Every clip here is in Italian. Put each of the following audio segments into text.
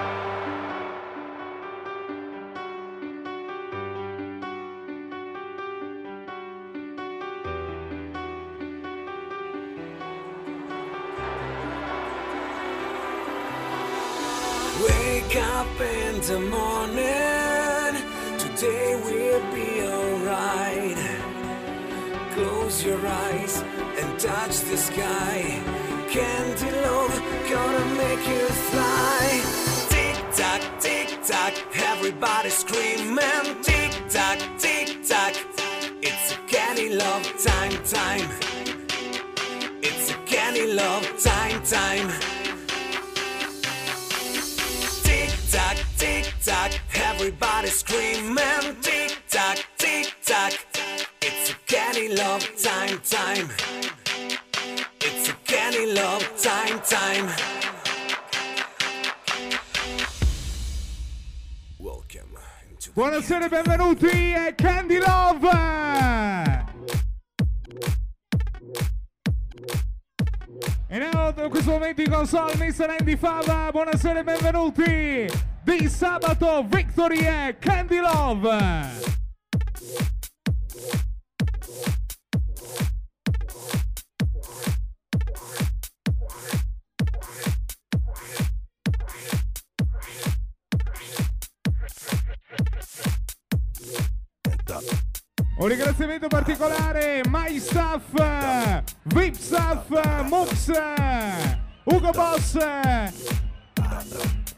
Wake up in the morning. Today we'll be alright. Close your eyes and touch the sky. Candy love gonna make you fly. Everybody screaming. Tick tock, tick tock. It's a candy love time, time. It's a candy love time, time. Tick tock, tick tock, everybody screaming. Tick tock, tick tock. It's a candy love time, time. It's a candy love time, time. Buonasera e benvenuti a Candy Love! E now, in questo momento in console Mr. Andy Fava, buonasera e benvenuti di sabato Victory e Candy Love! Ringraziamento particolare, My Staff, VIP Staff, Mux, Ugo Boss,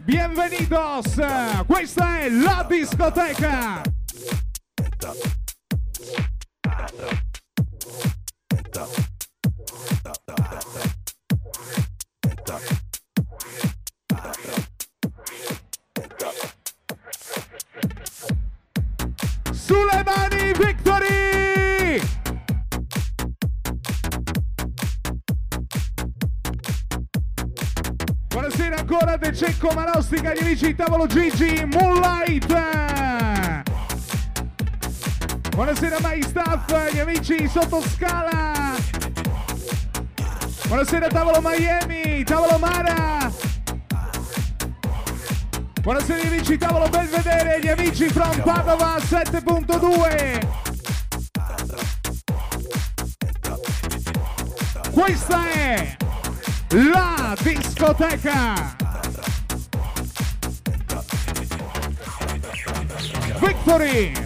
Bienvenidos, questa è la discoteca! De Cecco Marostica, gli amici di Tavolo Gigi, Moonlight! Buonasera My Staff, gli amici sotto scala! Buonasera Tavolo Miami, Tavolo Mara! Buonasera gli amici Tavolo Belvedere, gli amici from Padova 7.2! Questa è la discoteca! 30.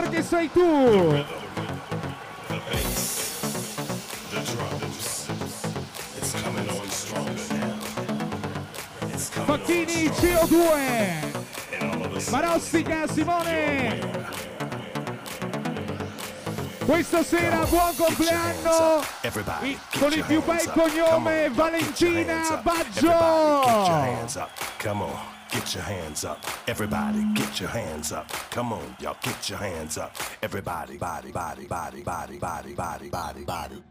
Perché sei tu. Facchini CO2 Marostica Simone. Questa sera buon compleanno. Con il più bel cognome Valentina Baggio get your hands up. Everybody, get your hands up. Come on, y'all, get your hands up. Everybody, body, body, body, body, body, body, body, body.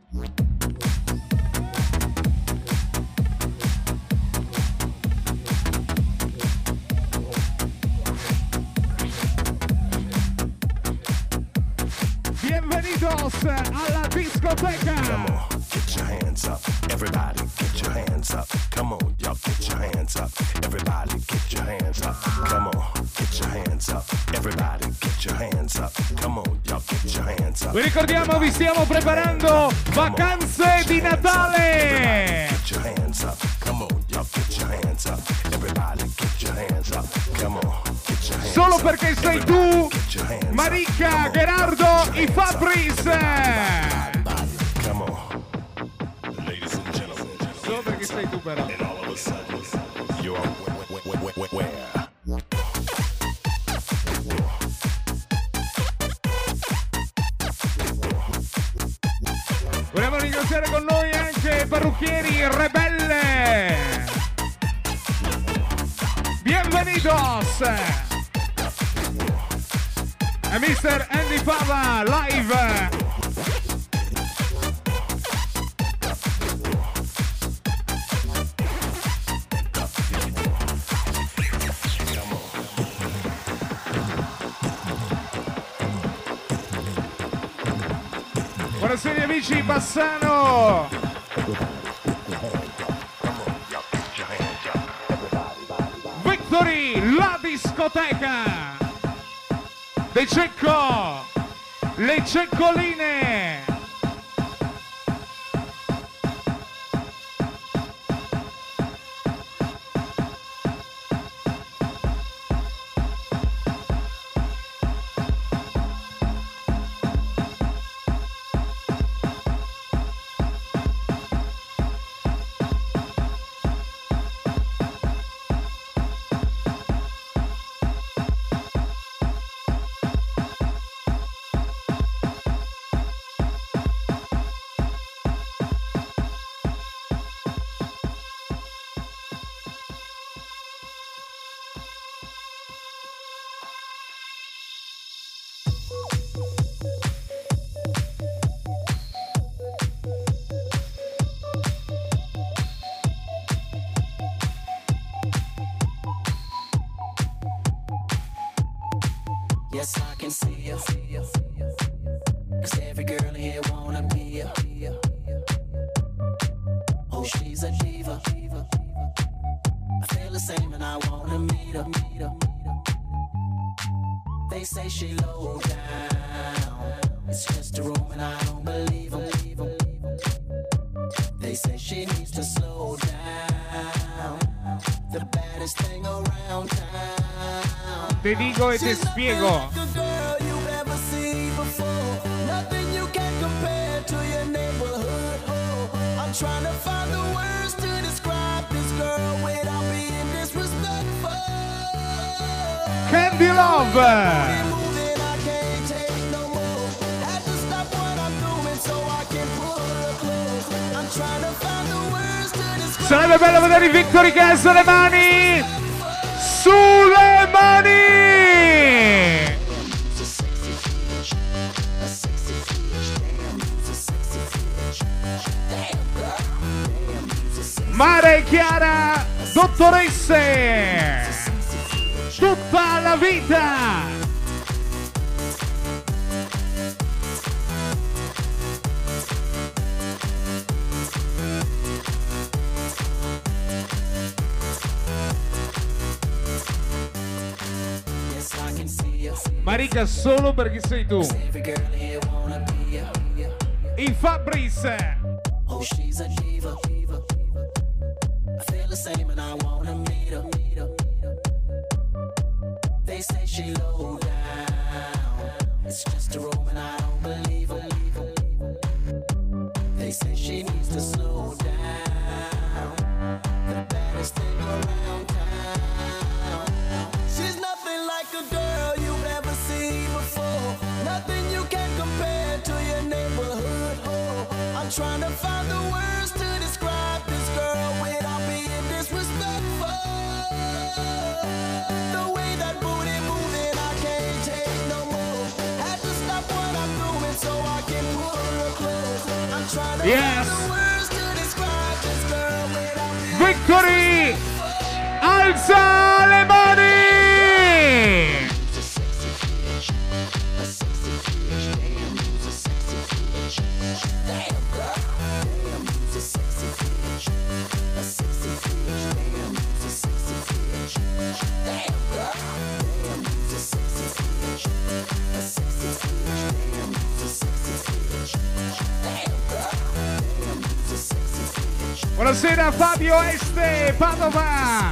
Bienvenidos alla discoteca Come on, hands up. Everybody, get your hands up. Come on, y'all, get your hands up. Everybody, get your hands up. Come on, get your hands up. Everybody, get your hands up. Come on, y'all, get your hands up. Vi ricordiamo, vi stiamo preparando vacanze di Natale! Get your hands up. Come on, y'all, get your hands up. Everybody, get your hands up. Come on, Solo perché sei tu, on, Gerardo, i. Fabris! che sei tu però. And all of a? Vogliamo ringraziare con noi anche Parrucchieri Rebelle. Bienvenidos! Eh, e Mr. Andy Fava live amici Bassano. Victory la discoteca. De Cecco le ceccoline. vengo e ti spiego. Candy Love! Sarebbe bello vedere i Victory che alza le mani! Sulle mani! Mare Chiara, dottoresse, tutta la vita. Marica solo perché sei tu. I Fabrice. Oeste, Padova.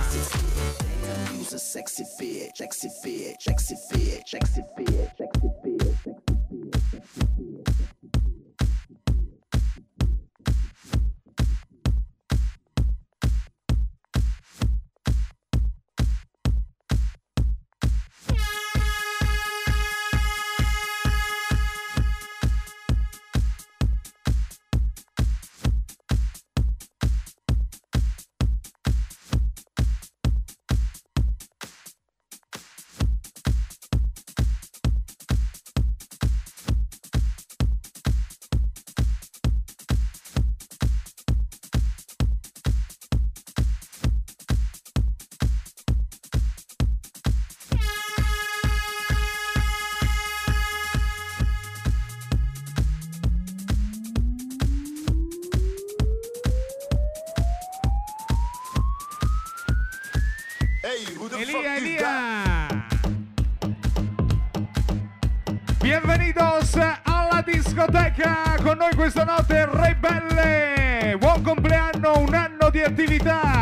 discoteca con noi questa notte Rebelle. Buon compleanno un anno di attività.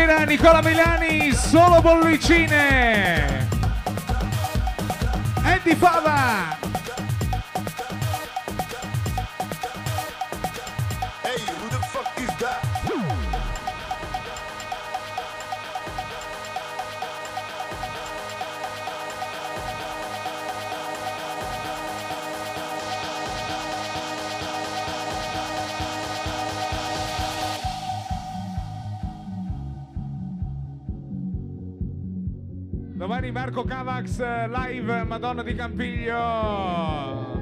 Buonasera Nicola Milani, solo bollicine. Andy Fava. Hey, who the fuck is that? ieri Marco Cavax live Madonna di Campiglio.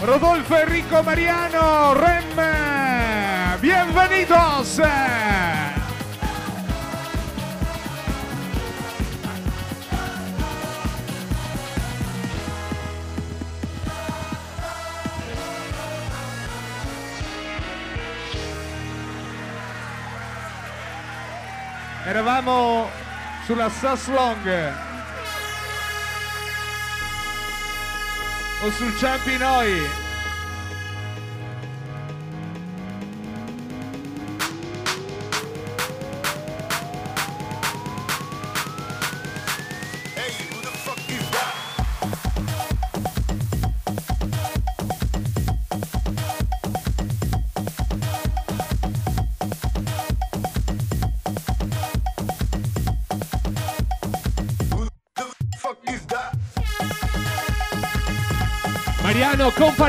Rodolfo Enrico Mariano, Rem, bienvenidos! Eravamo sulla Sass Long. O sul Champinoi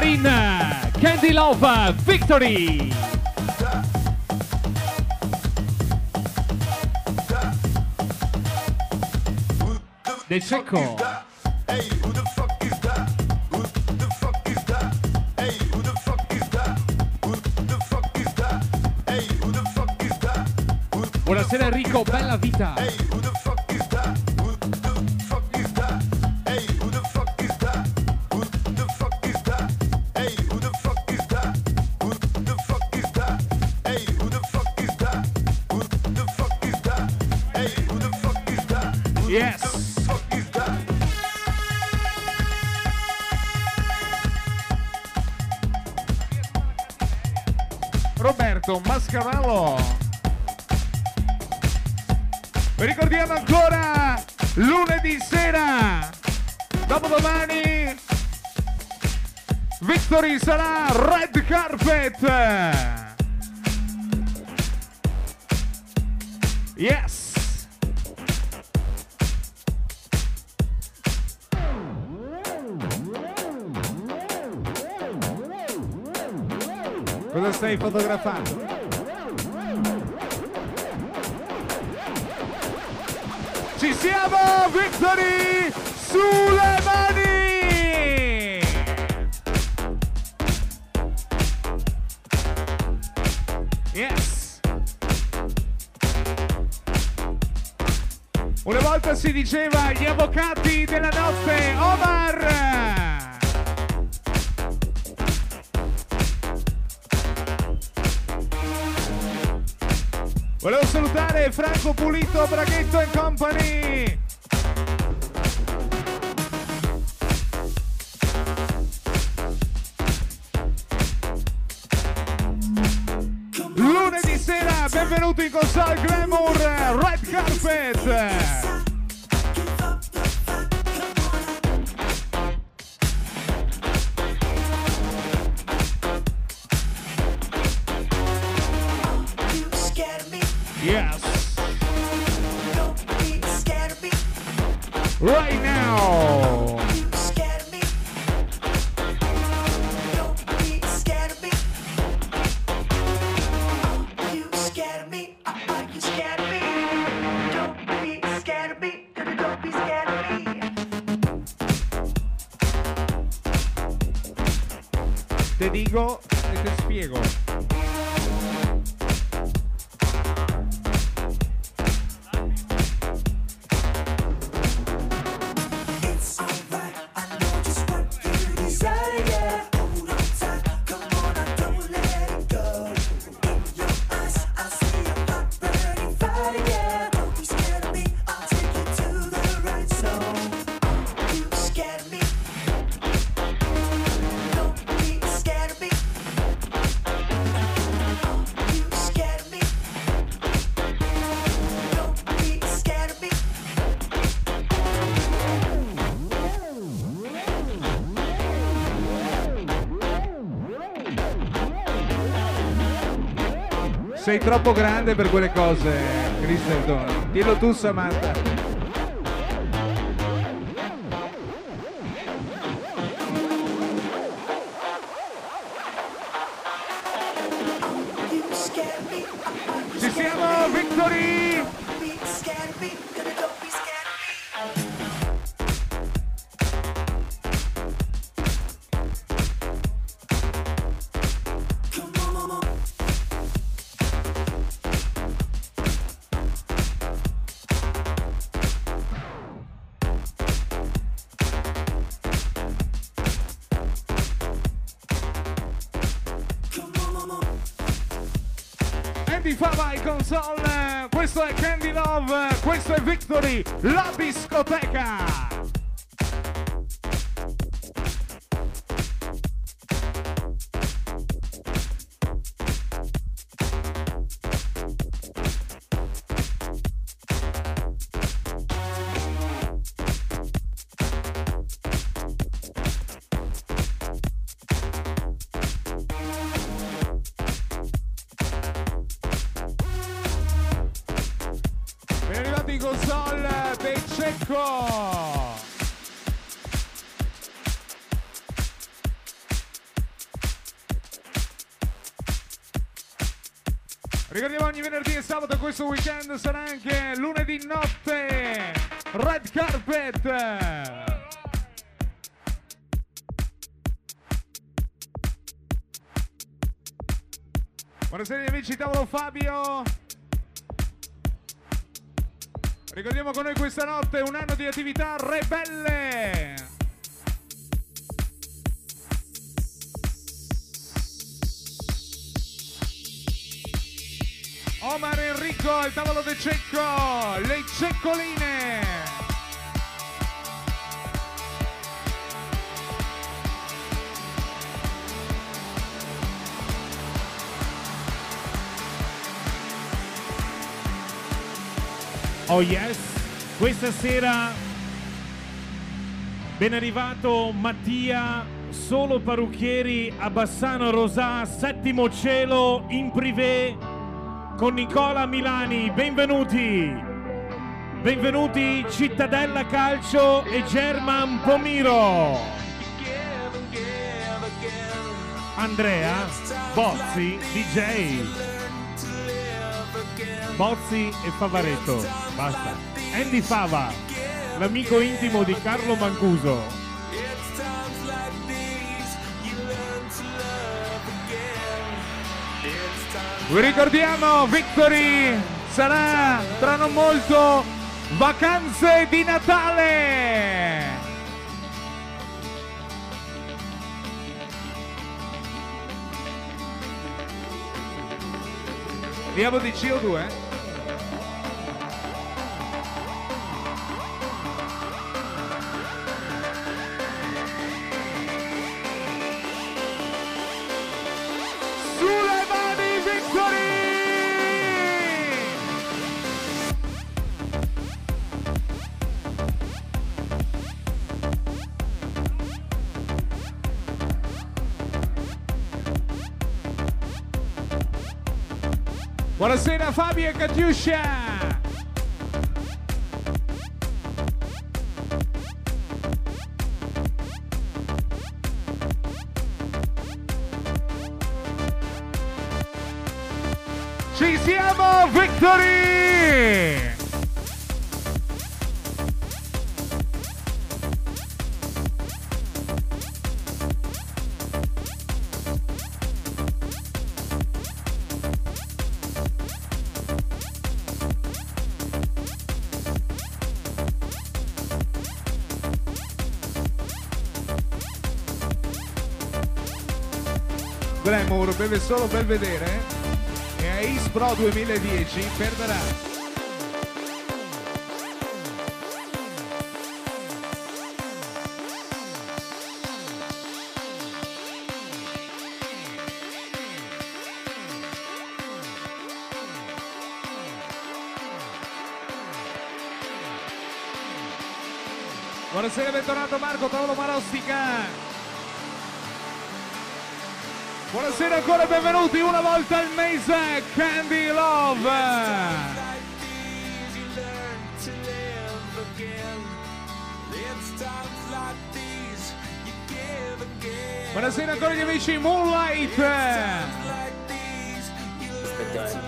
Marin, uh, Candy Love Victory. Del Cecco. Buonasera Enrico, bella vita. Roberto Mascarallo. Ricordiamo ancora lunedì sera, dopodomani, Victory sarà Red Carpet. stai fotografando. Ci siamo, Victory! Sulle mani! Yes! Una volta si diceva gli avvocati della notte, Omar! Salutare Franco Pulito, Braghetto and Company! Lunedì sera, benvenuti in console Glamour Red Carpet! Sei troppo grande per quelle cose, Cristian. Dillo tu, Samantha. Questo weekend sarà anche lunedì notte Red Carpet! Buonasera amici, tavolo Fabio! Ricordiamo con noi questa notte un anno di attività rebelle! Enrico, il tavolo del cecco, le ceccoline! Oh yes, questa sera ben arrivato Mattia, solo parrucchieri a Bassano Rosà, settimo cielo in privé con Nicola Milani, benvenuti. Benvenuti Cittadella Calcio e German Pomiro. Andrea Bozzi DJ. Bozzi e Favaretto. Basta. Andy Fava, l'amico intimo di Carlo Mancuso. Vi ricordiamo, Victory sarà tra non molto Vacanze di Natale! Andiamo di CO2? Fabio e deve solo bel vedere e a Ace Pro 2010 perderà. Buonasera, bentornato Marco Paolo Marostica. Buonasera ancora e benvenuti una volta al mese Candy Love. You learn to live again. It's. Buonasera ancora gli amici Moonlight. Like these you learn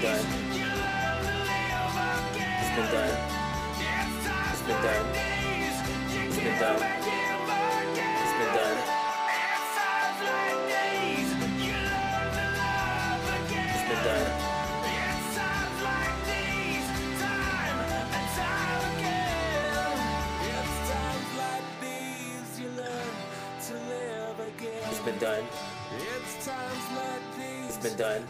been been done. It's been done. It's been done. It's been done. It's been done. It's been done. It's been done.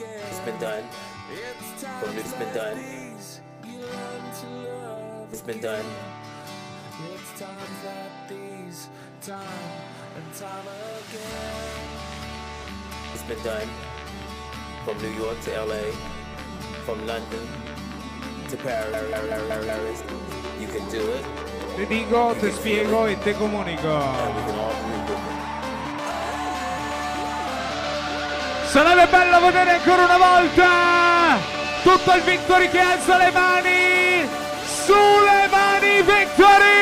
It's been done. It's For times me, it's been done. these you learn to love It's been done. It's times like these, time and time again. It's been done. From New York to LA. From London to Paris. You can do it. Ti dico, ti spiego e te comunico. And we can all agree with it. Sarebbe bello vedere ancora una volta tutto il Victory che alza le mani sulle mani Victory!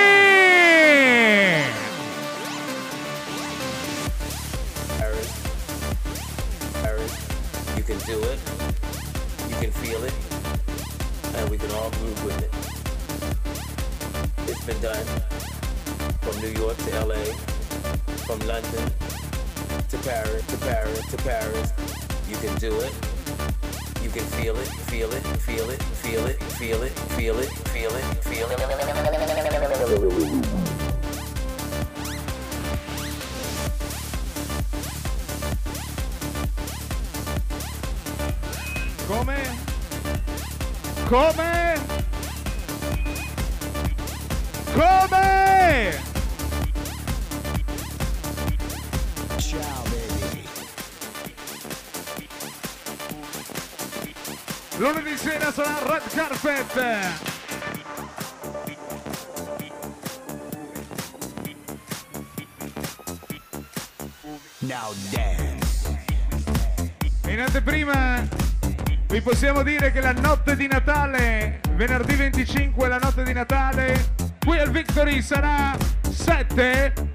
Paris. Paris. You can do it. You can feel it. And we can all groove with it. It's been done. From New York to LA. From London to Paris, to Paris, to Paris. You can do it. Can feel it, feel it, feel it, feel it, feel it, feel it, feel it, feel it. Come? Come? Come? Lunedì sera sarà Red Carpet. Now dance. In anteprima vi possiamo dire che la notte di Natale, venerdì 25, la notte di Natale, qui al Victory sarà 7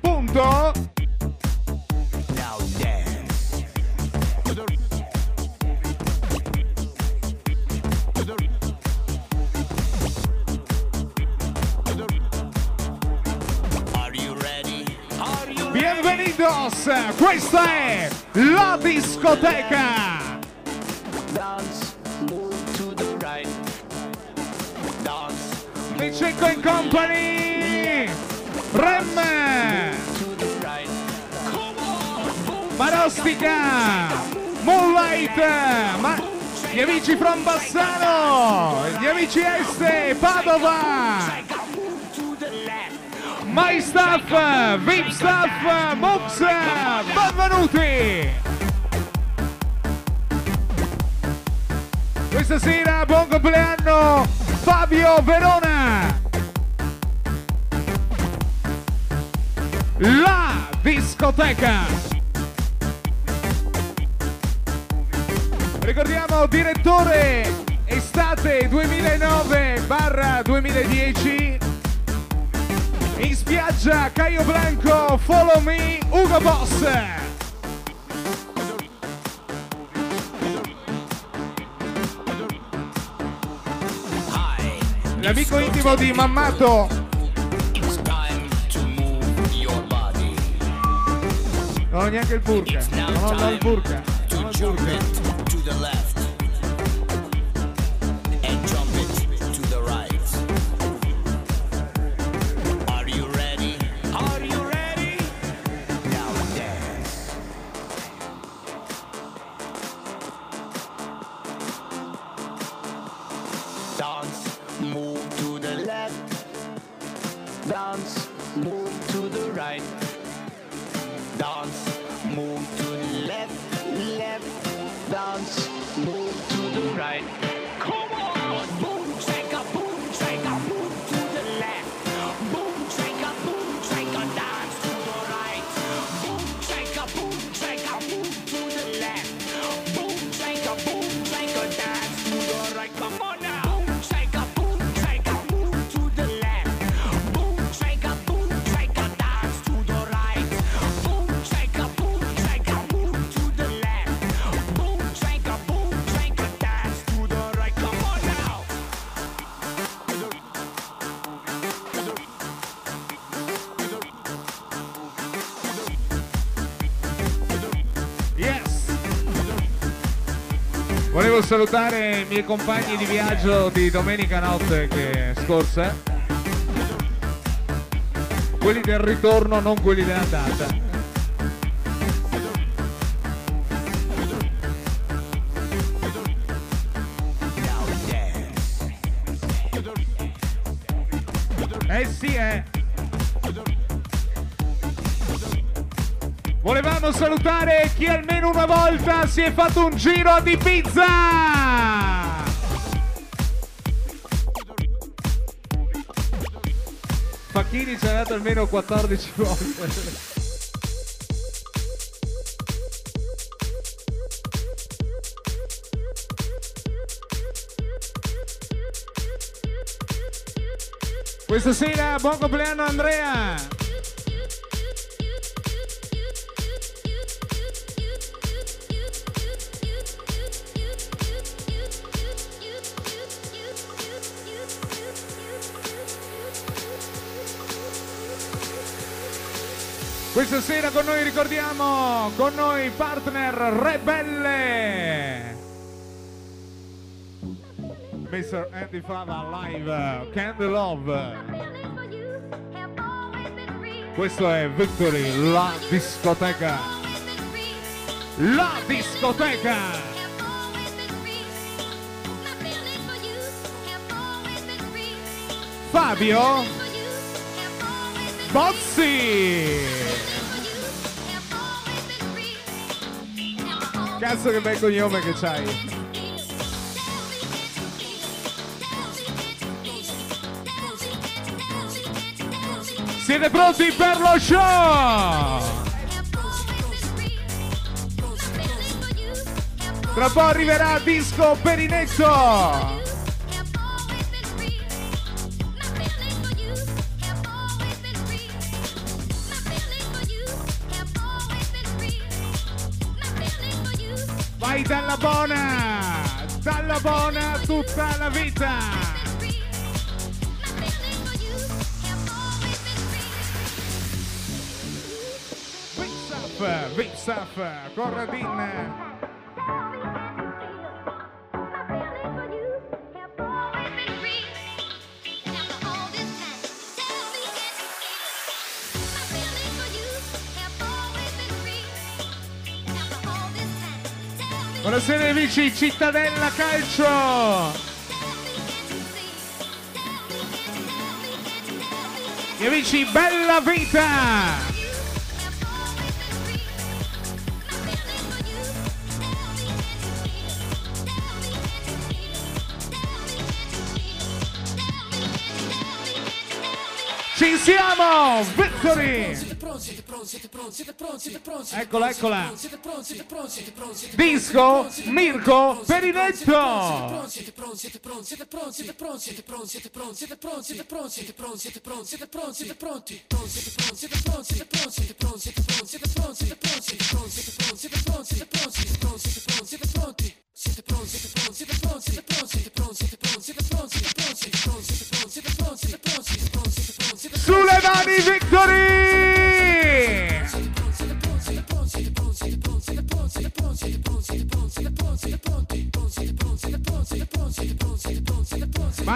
dos, questa è la discoteca. Dance, move to the right. Dance, Vincenco in company. Rem. Marostica, Moonlight, ma gli amici from Bassano, gli amici Este, Padova. My Stuff, VIP Stuff, Mux, benvenuti! Questa sera buon compleanno Fabio Verona! La discoteca! Ricordiamo direttore estate 2009-2010 in spiaggia Caio Blanco, follow me, Ugo Boss. L'amico intimo di Mammato, non ho neanche il burka, non ho il burka. to jump it to salutare i miei compagni di viaggio di domenica notte che scorsa. Quelli del ritorno, non quelli della data. Now dance. Eh sì, eh! Volevamo salutare chi almeno una volta si è fatto un giro ad Ibiza! Facchini ci ha dato almeno 14 volte. Questa sera buon compleanno Andrea! Questa sera con noi ricordiamo, con noi partner Rebelle. Mr. Andy Fava live, Candy Love. Questo è Victory, la discoteca. La discoteca. Fabio Bozzi. Cazzo che bel cognome che c'hai. Siete pronti per lo show? Tra un po' arriverà Disco Perinetto. buona, dalla buona tutta la vita. Vipsaf, Vipsaf, Corradin. 11 Cittadella Calcio! Gli amici Bella Vita! Ci siamo Victory! Eccola, eccola. Disco, Mirko, Perinetto. Siete pronti, siete pronti, siete pronti, siete pronti, siete pronti, siete pronti, siete pronti, siete pronti, siete pronti, siete pronti, siete pronti, siete pronti, siete pronti, siete pronti, siete pronti. Sulle mani Victory!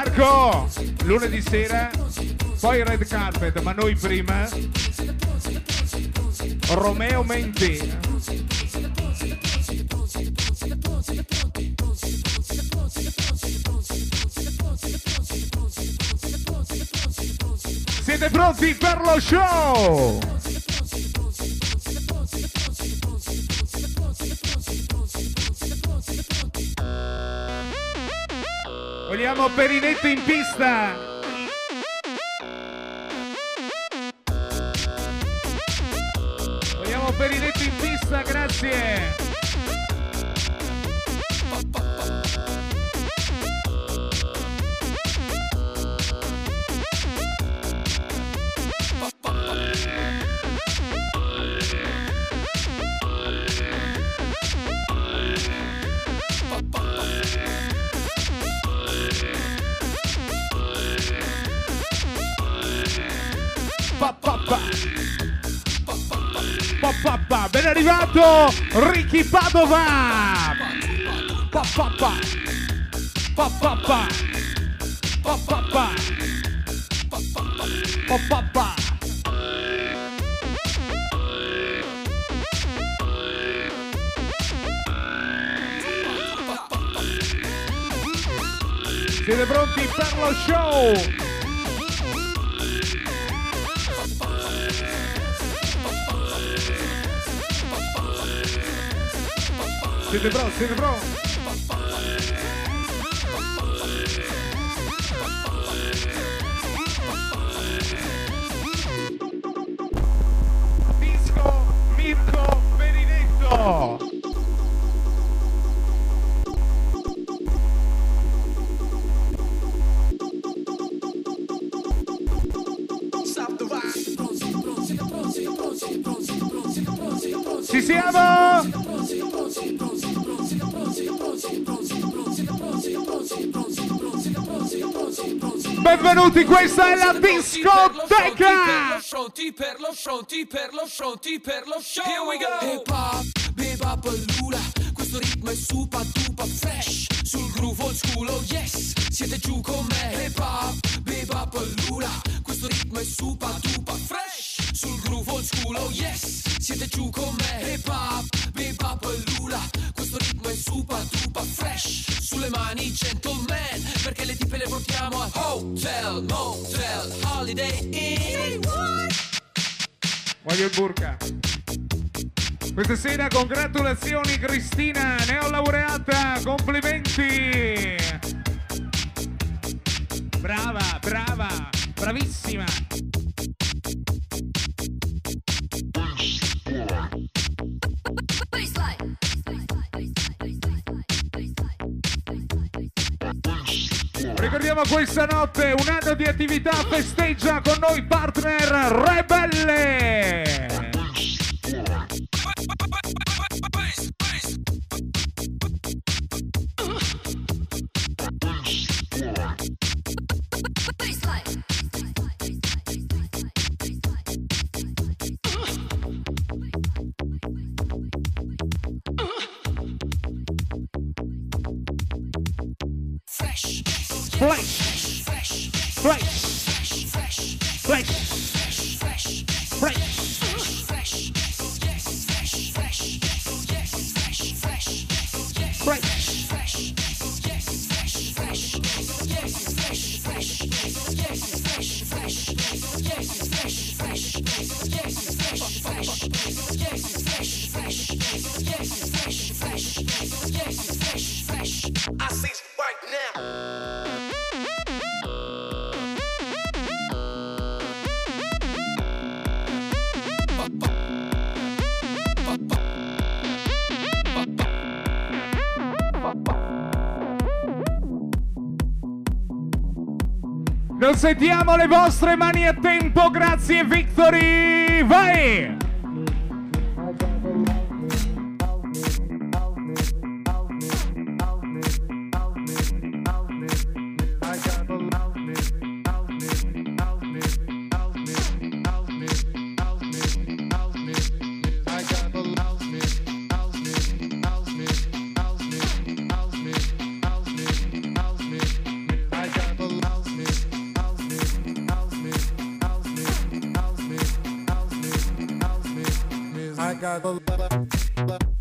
Marco, lunedì sera, poi red carpet, ma noi prima Romeo Menti. Siete pronti per lo show? Siamo per i netti in pista! Padova! Pa pa pa. Pa pa pa. Pa pa pa. Pa pa pa. Siete pronti per lo show? Fronti per lo fronti per lo fronti per lo show. Here we go. Hip hop, bebop, lula Questo ritmo è super duper fresh. Sul groove old school, oh yes. Siete giù con me. Hip hop, bebop, lula Questo ritmo è super duper fresh. Sul groove old school, oh yes. Siete giù con me. Hip hop, bebop, lula Questo ritmo è super duper fresh. Sulle mani gentleman Perché le tipe le portiamo a hotel, motel, holiday inn Voglio il burka. Questa sera congratulazioni Cristina, neolaureata, complimenti! Brava, brava, bravissima! Ricordiamo questa notte un anno di attività festeggia con noi partner Rebelle! Black Sentiamo le vostre mani a tempo, grazie Victory! Vai! I got the love.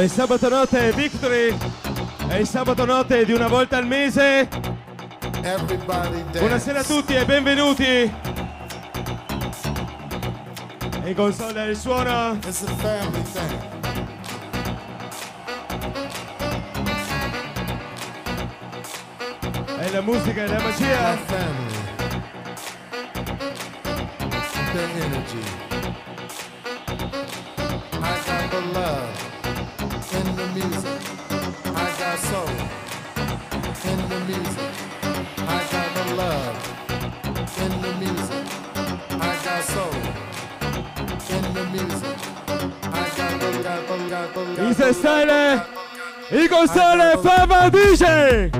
è il sabato notte Victory. è il sabato notte di una volta al mese. Buonasera a tutti e benvenuti. E console il suono. It's a family. E la musica e la magia. The energy. Gonzalez, y González, Fama DJ.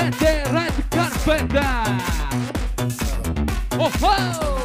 Sete Red carpeta. Oh, oh!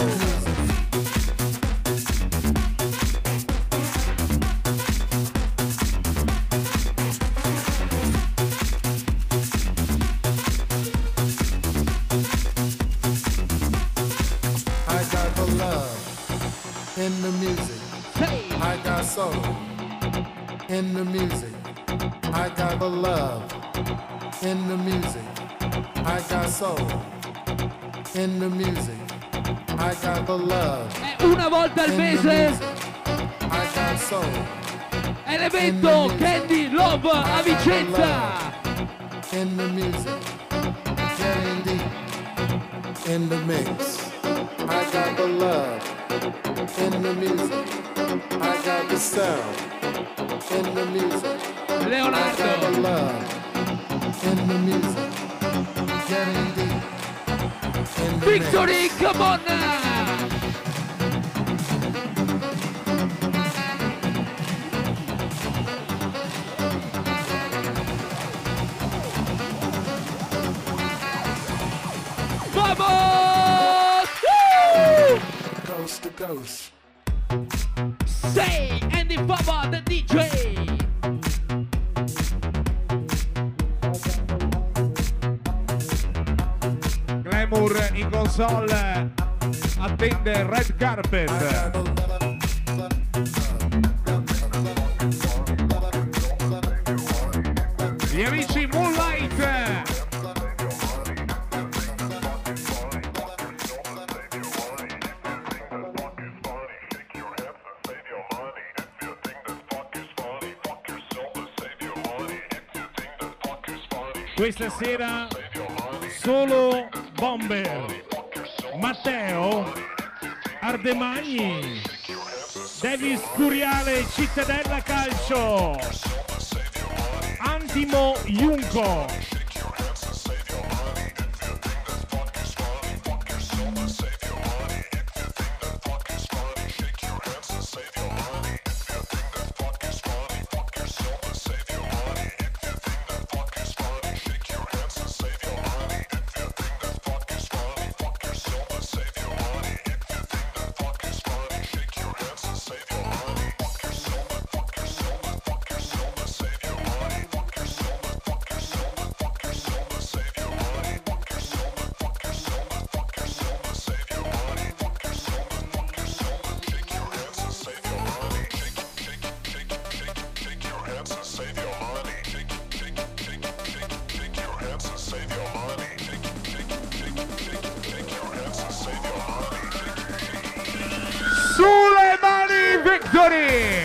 Victory!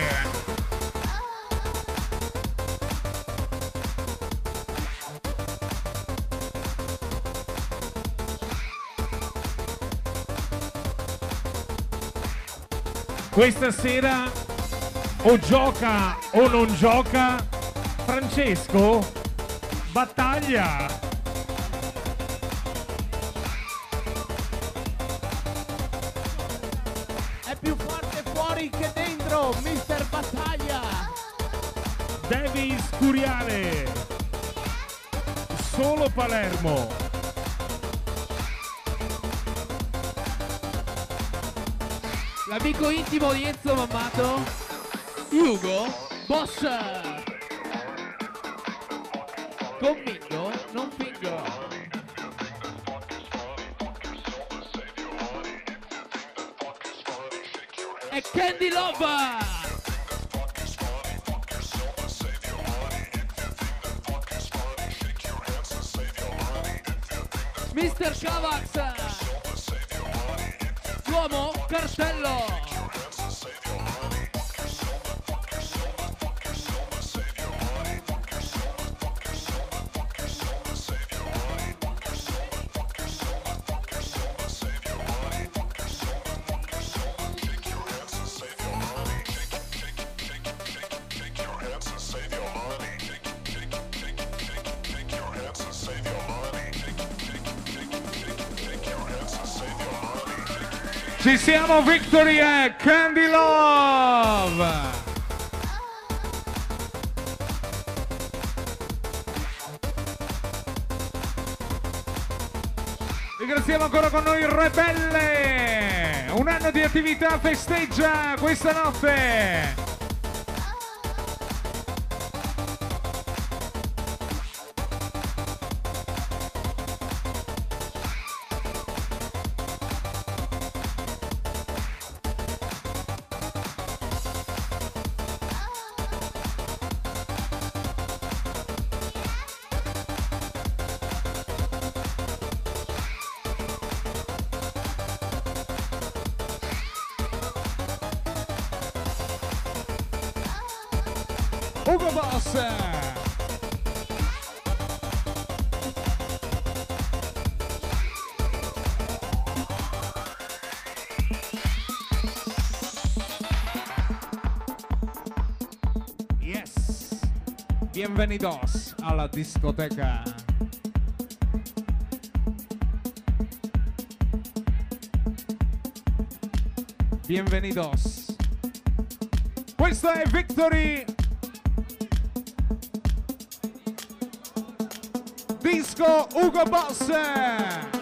Questa sera o gioca o non gioca Francesco battaglia. Palermo. L'amico intimo di Enzo Mammato, Ugo Boss. Convinto, non fingo. E Candy Love. Siamo Victory e Candy Love! Ringraziamo ancora con noi Rebelle! Un anno di attività festeggia questa notte! Bienvenidos alla discoteca. Bienvenidos. Questo è Victory Disco Ugo Boss.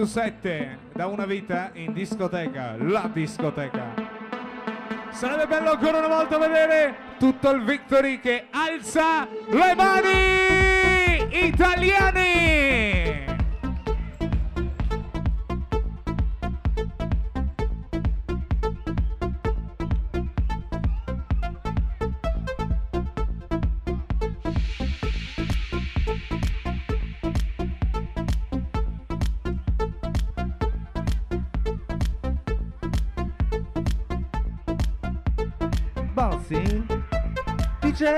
Su 7 da una vita in discoteca, la discoteca. Sarebbe bello ancora una volta vedere tutto il Victory che alza le mani italiani! Ugo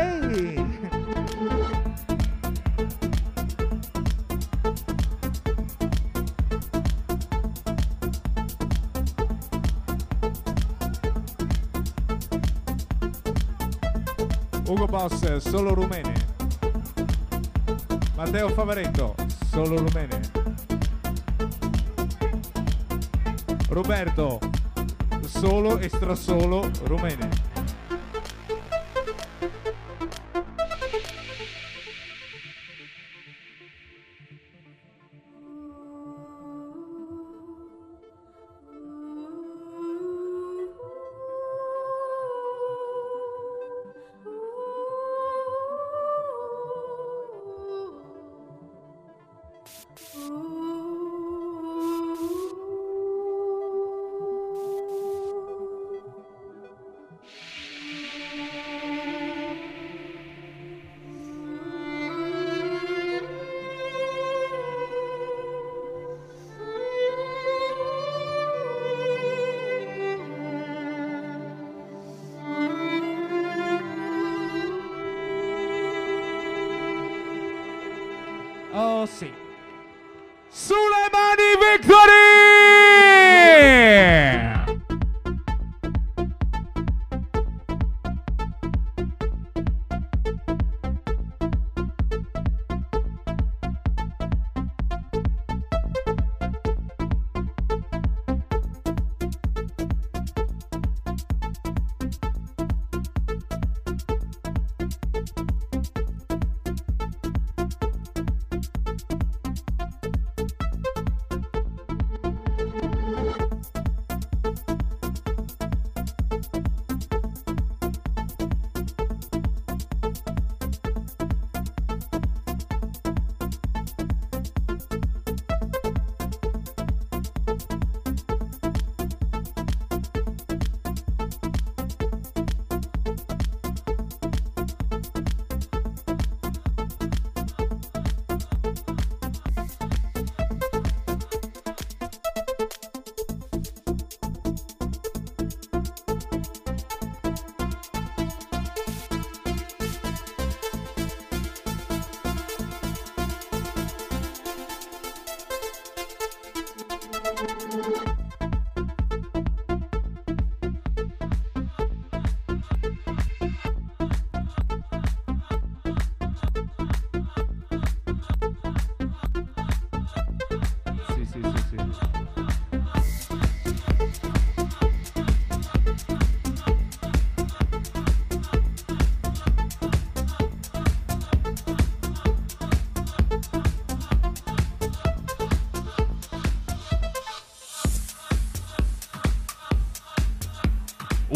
Boss, solo rumene. Matteo Favaretto, solo rumene. Roberto, solo e strasolo rumene.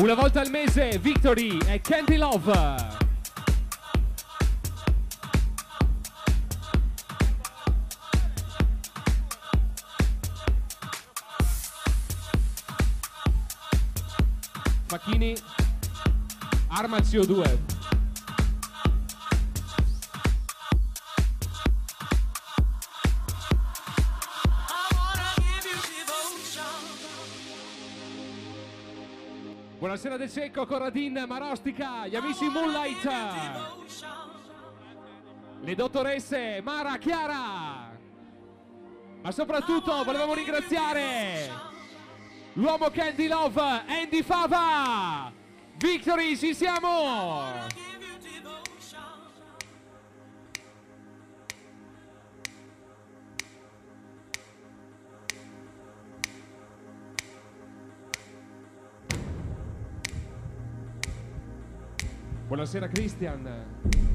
Una volta al mese, Victory e Candy Love. Facchini, arma il CO2. Buonasera De Secco, Corradin, Marostica, gli amici Moonlight. Le dottoresse Mara, Chiara. Ma soprattutto volevamo ringraziare l'uomo Candy Love, Andy Fava. Victory, ci siamo! Buonasera Christian.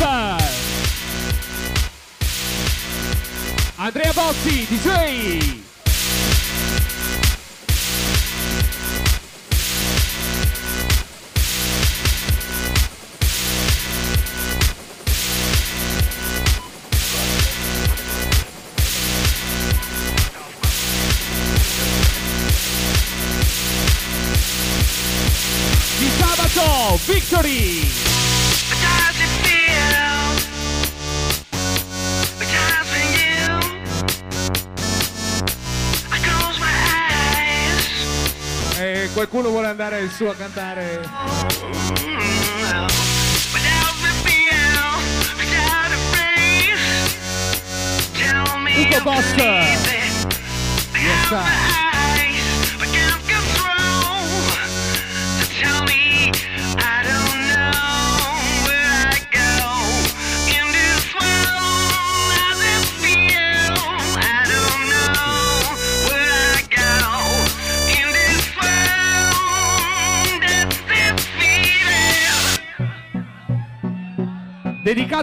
Live! Andrea Bozzi, DJ! Qualcuno vuole andare su a cantare. Ugo Boss! Yes, sir.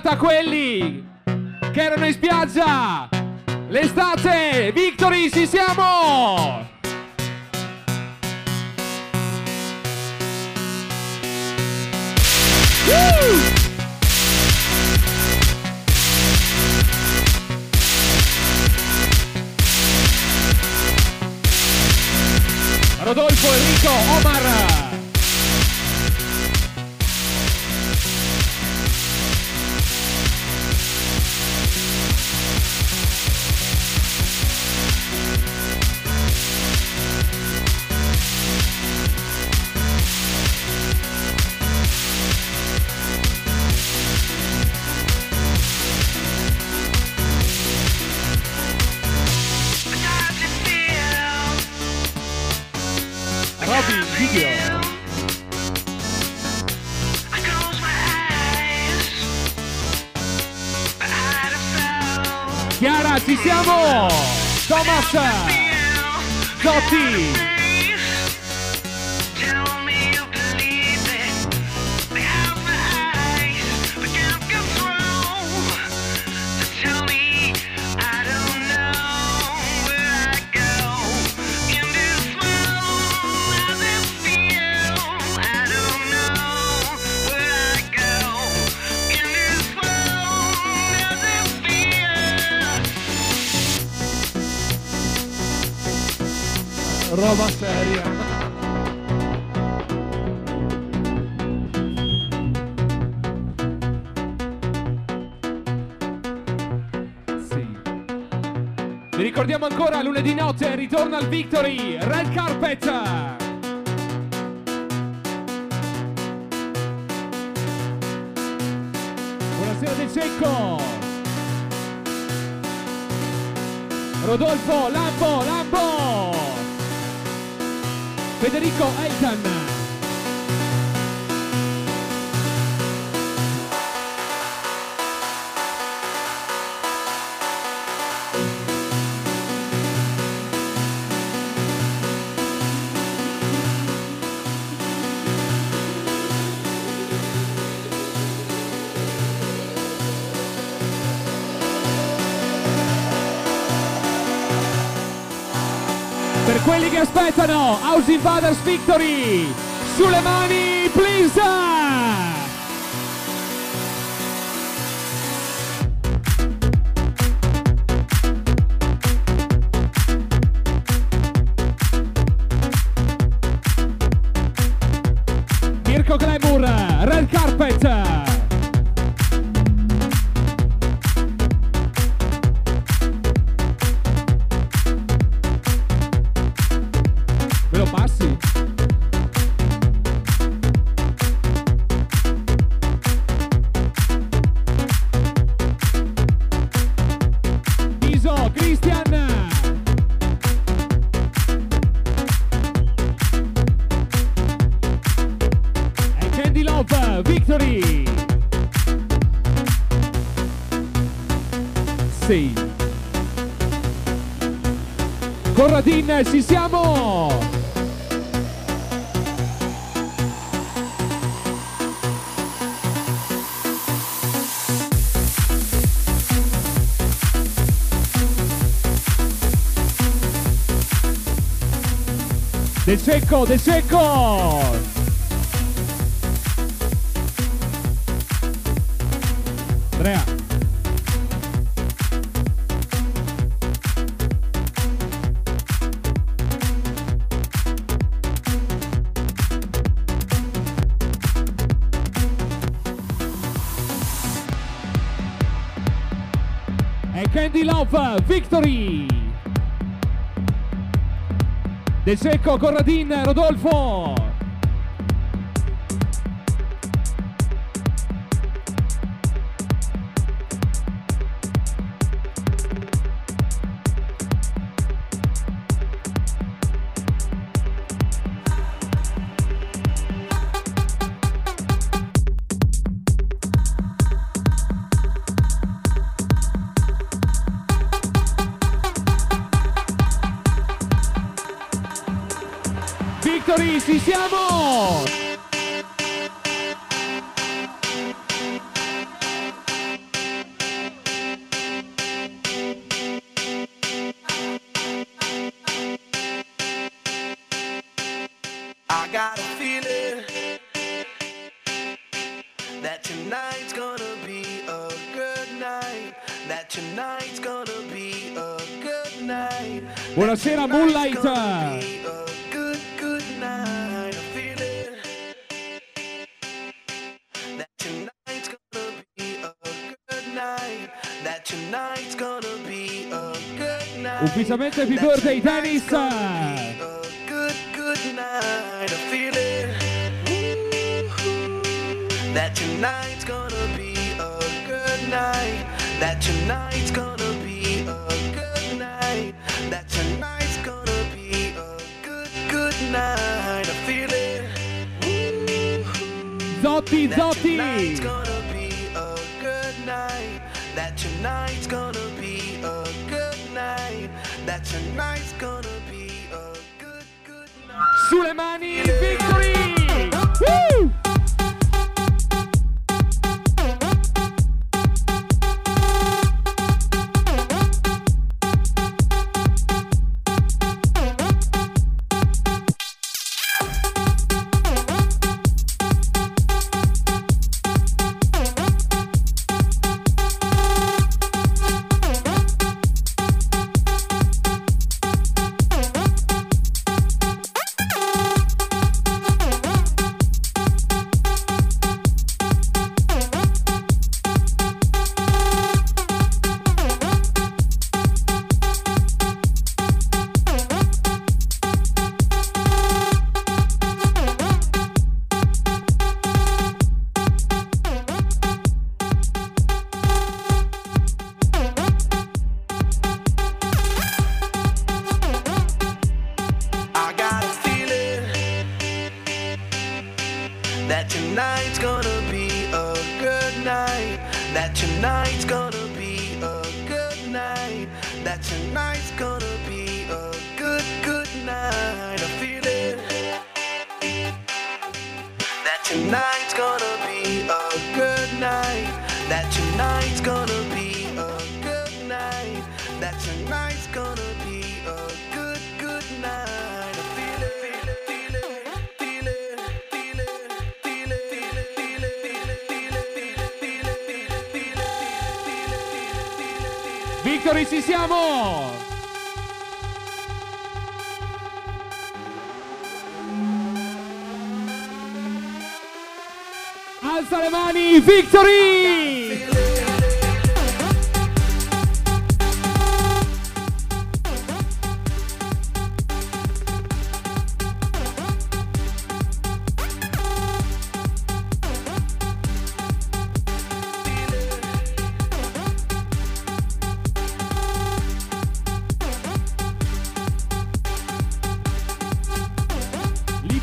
Dedicata a quelli che erano in spiaggia! L'estate! Victory, ci siamo! Rodolfo, Enrico, Omar! Video! Chiara, ci siamo! Thomas! Zotti! Roba seria. Vi ricordiamo ancora lunedì notte ritorna al Victory Red Carpet. Buonasera De Cecco. Rodolfo Lambo, Lambo. Federico Eitan. Aspettano, House Invaders Victory! Sulle mani, Victory! Sì. Corradin, ci siamo! De Secco, De Secco! Love, Victory! De Secco, Corradin, Rodolfo! Happy birthday tennis! Good, good night. A feeling that tonight's gonna be a good night. That tonight's gonna be a good night. That tonight's gonna be a good, good night. A feeling Zotti, that tonight's gonna be a good night. That tonight's gonna Sulle mani, Victory!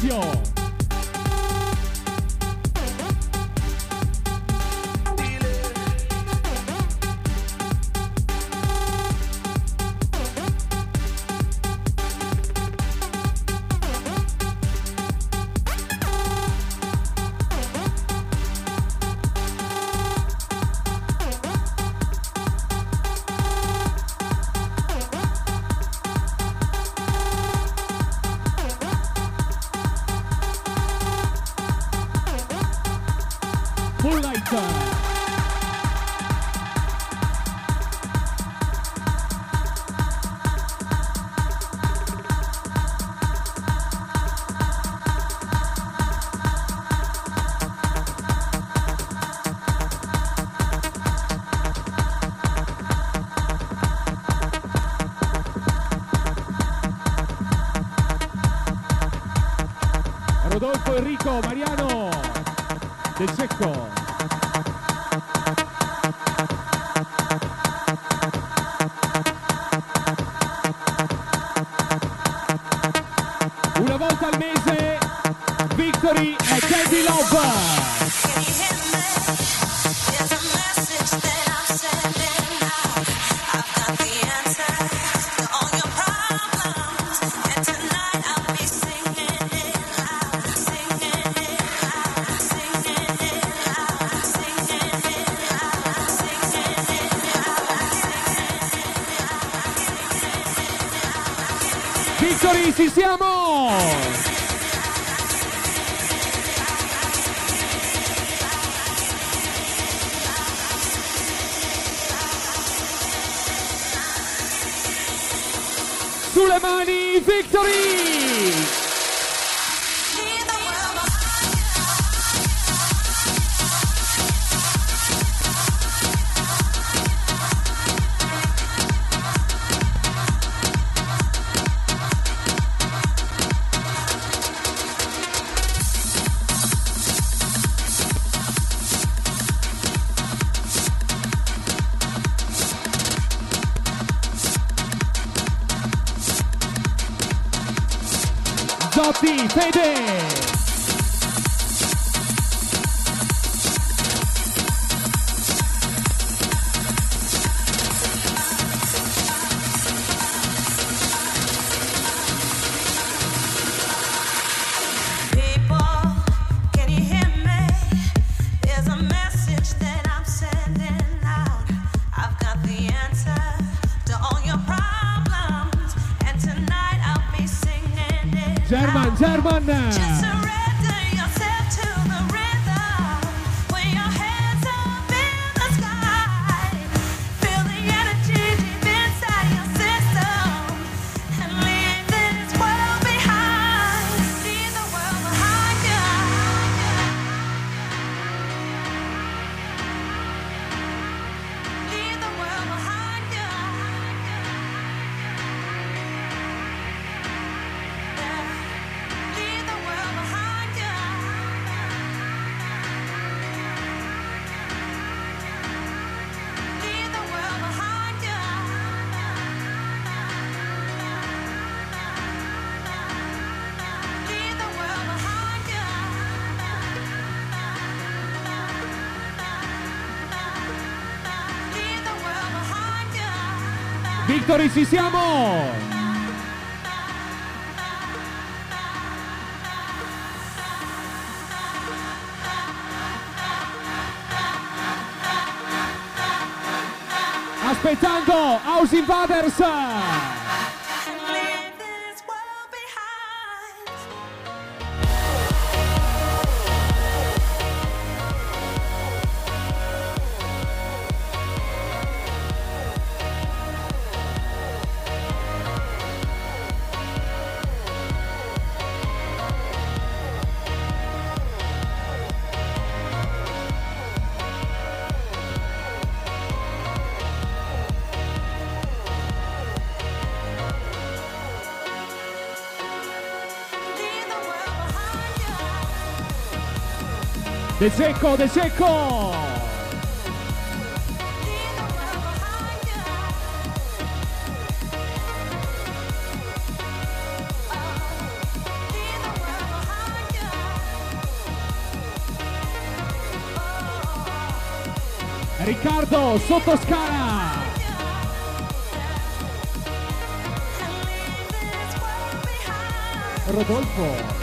Yo. Zotti, Fede! You. Victory, ci siamo! Aspettando House Invaders! De Secco, De Secco! Riccardo Sottoscala! Rodolfo!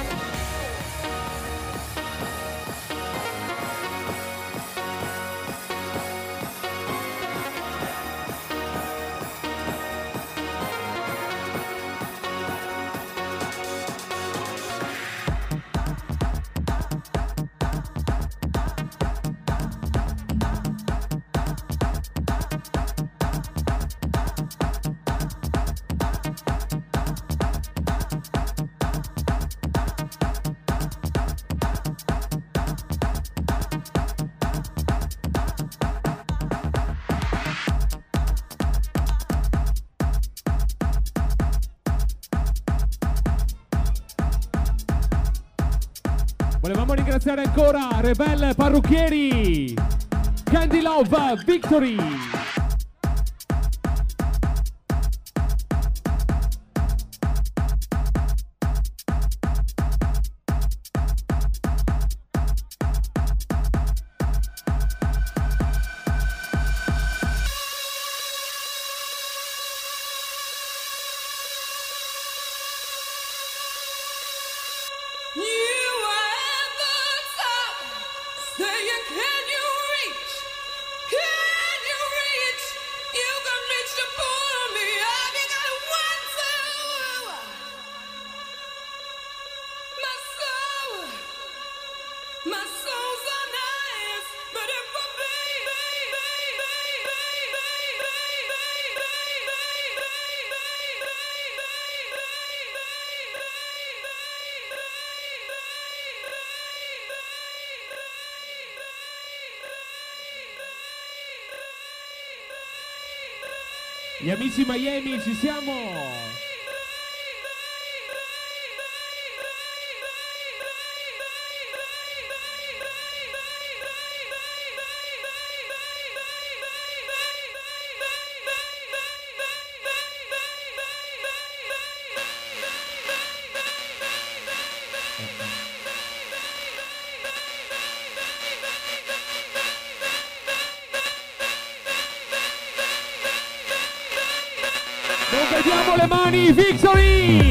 Ringraziare ancora Rebel Parrucchieri, Candy Love Victory. Gli amici Miami ci siamo! Vediamo le mani, Victory!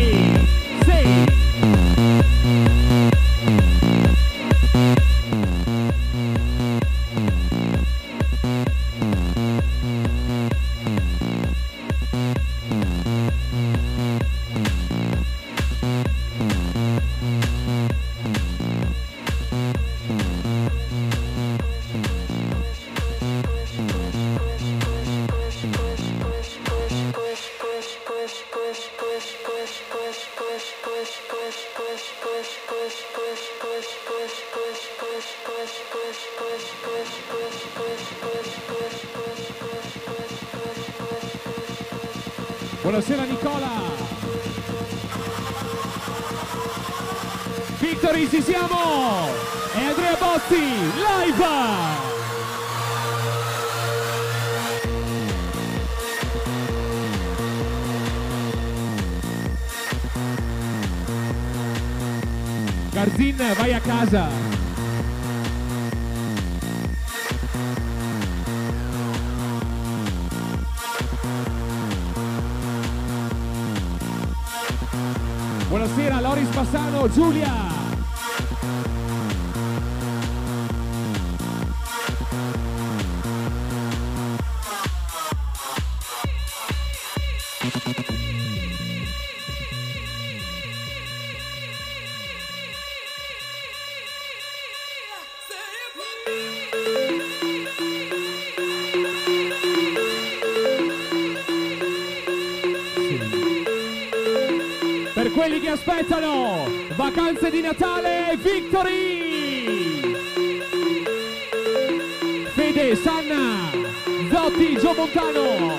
Vacanze di Natale Victory! Fede, Sanna, Zotti, Gio Montano.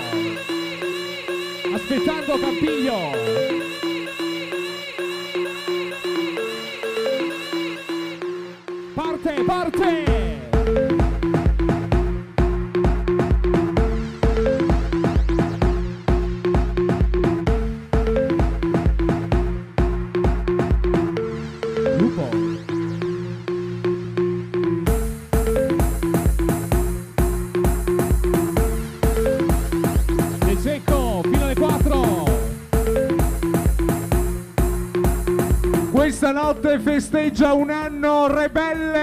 Aspettando Campiglio. parte, parte! festeggia un anno rebelle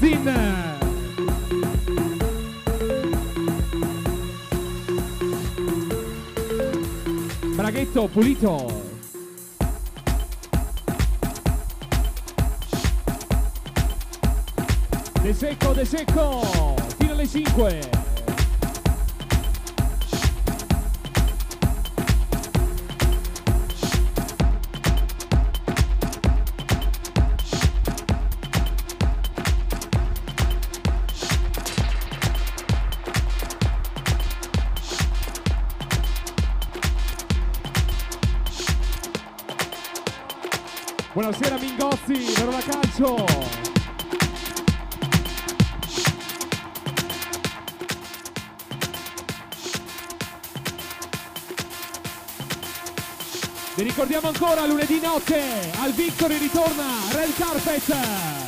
Magazine. Braghetto pulito. De secco, de secco. Fino alle 5. Buonasera Mingozzi, per la Calcio. Vi ricordiamo ancora lunedì notte al Victory ritorna Red Carpet.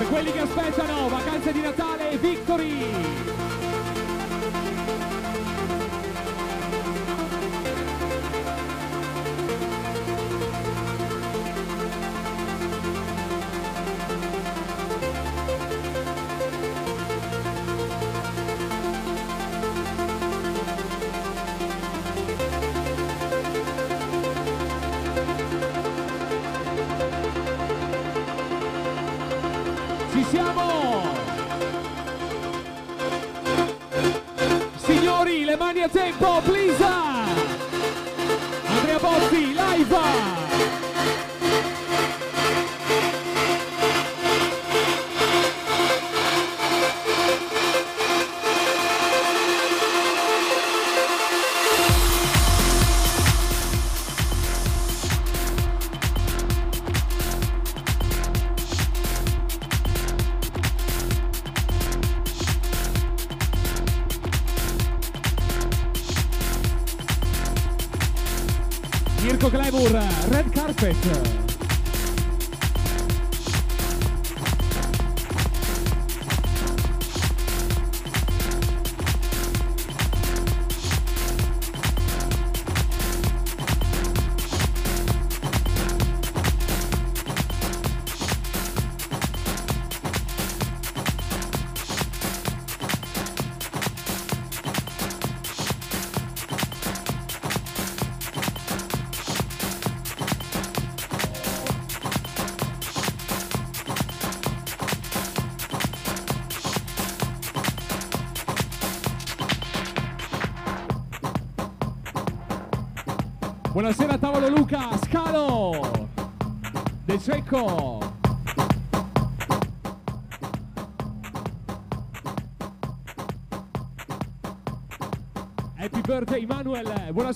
Per quelli che aspettano, vacanze di Natale, Victory!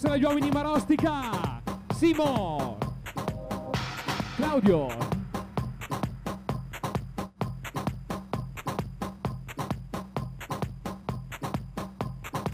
essere gli uomini marostica!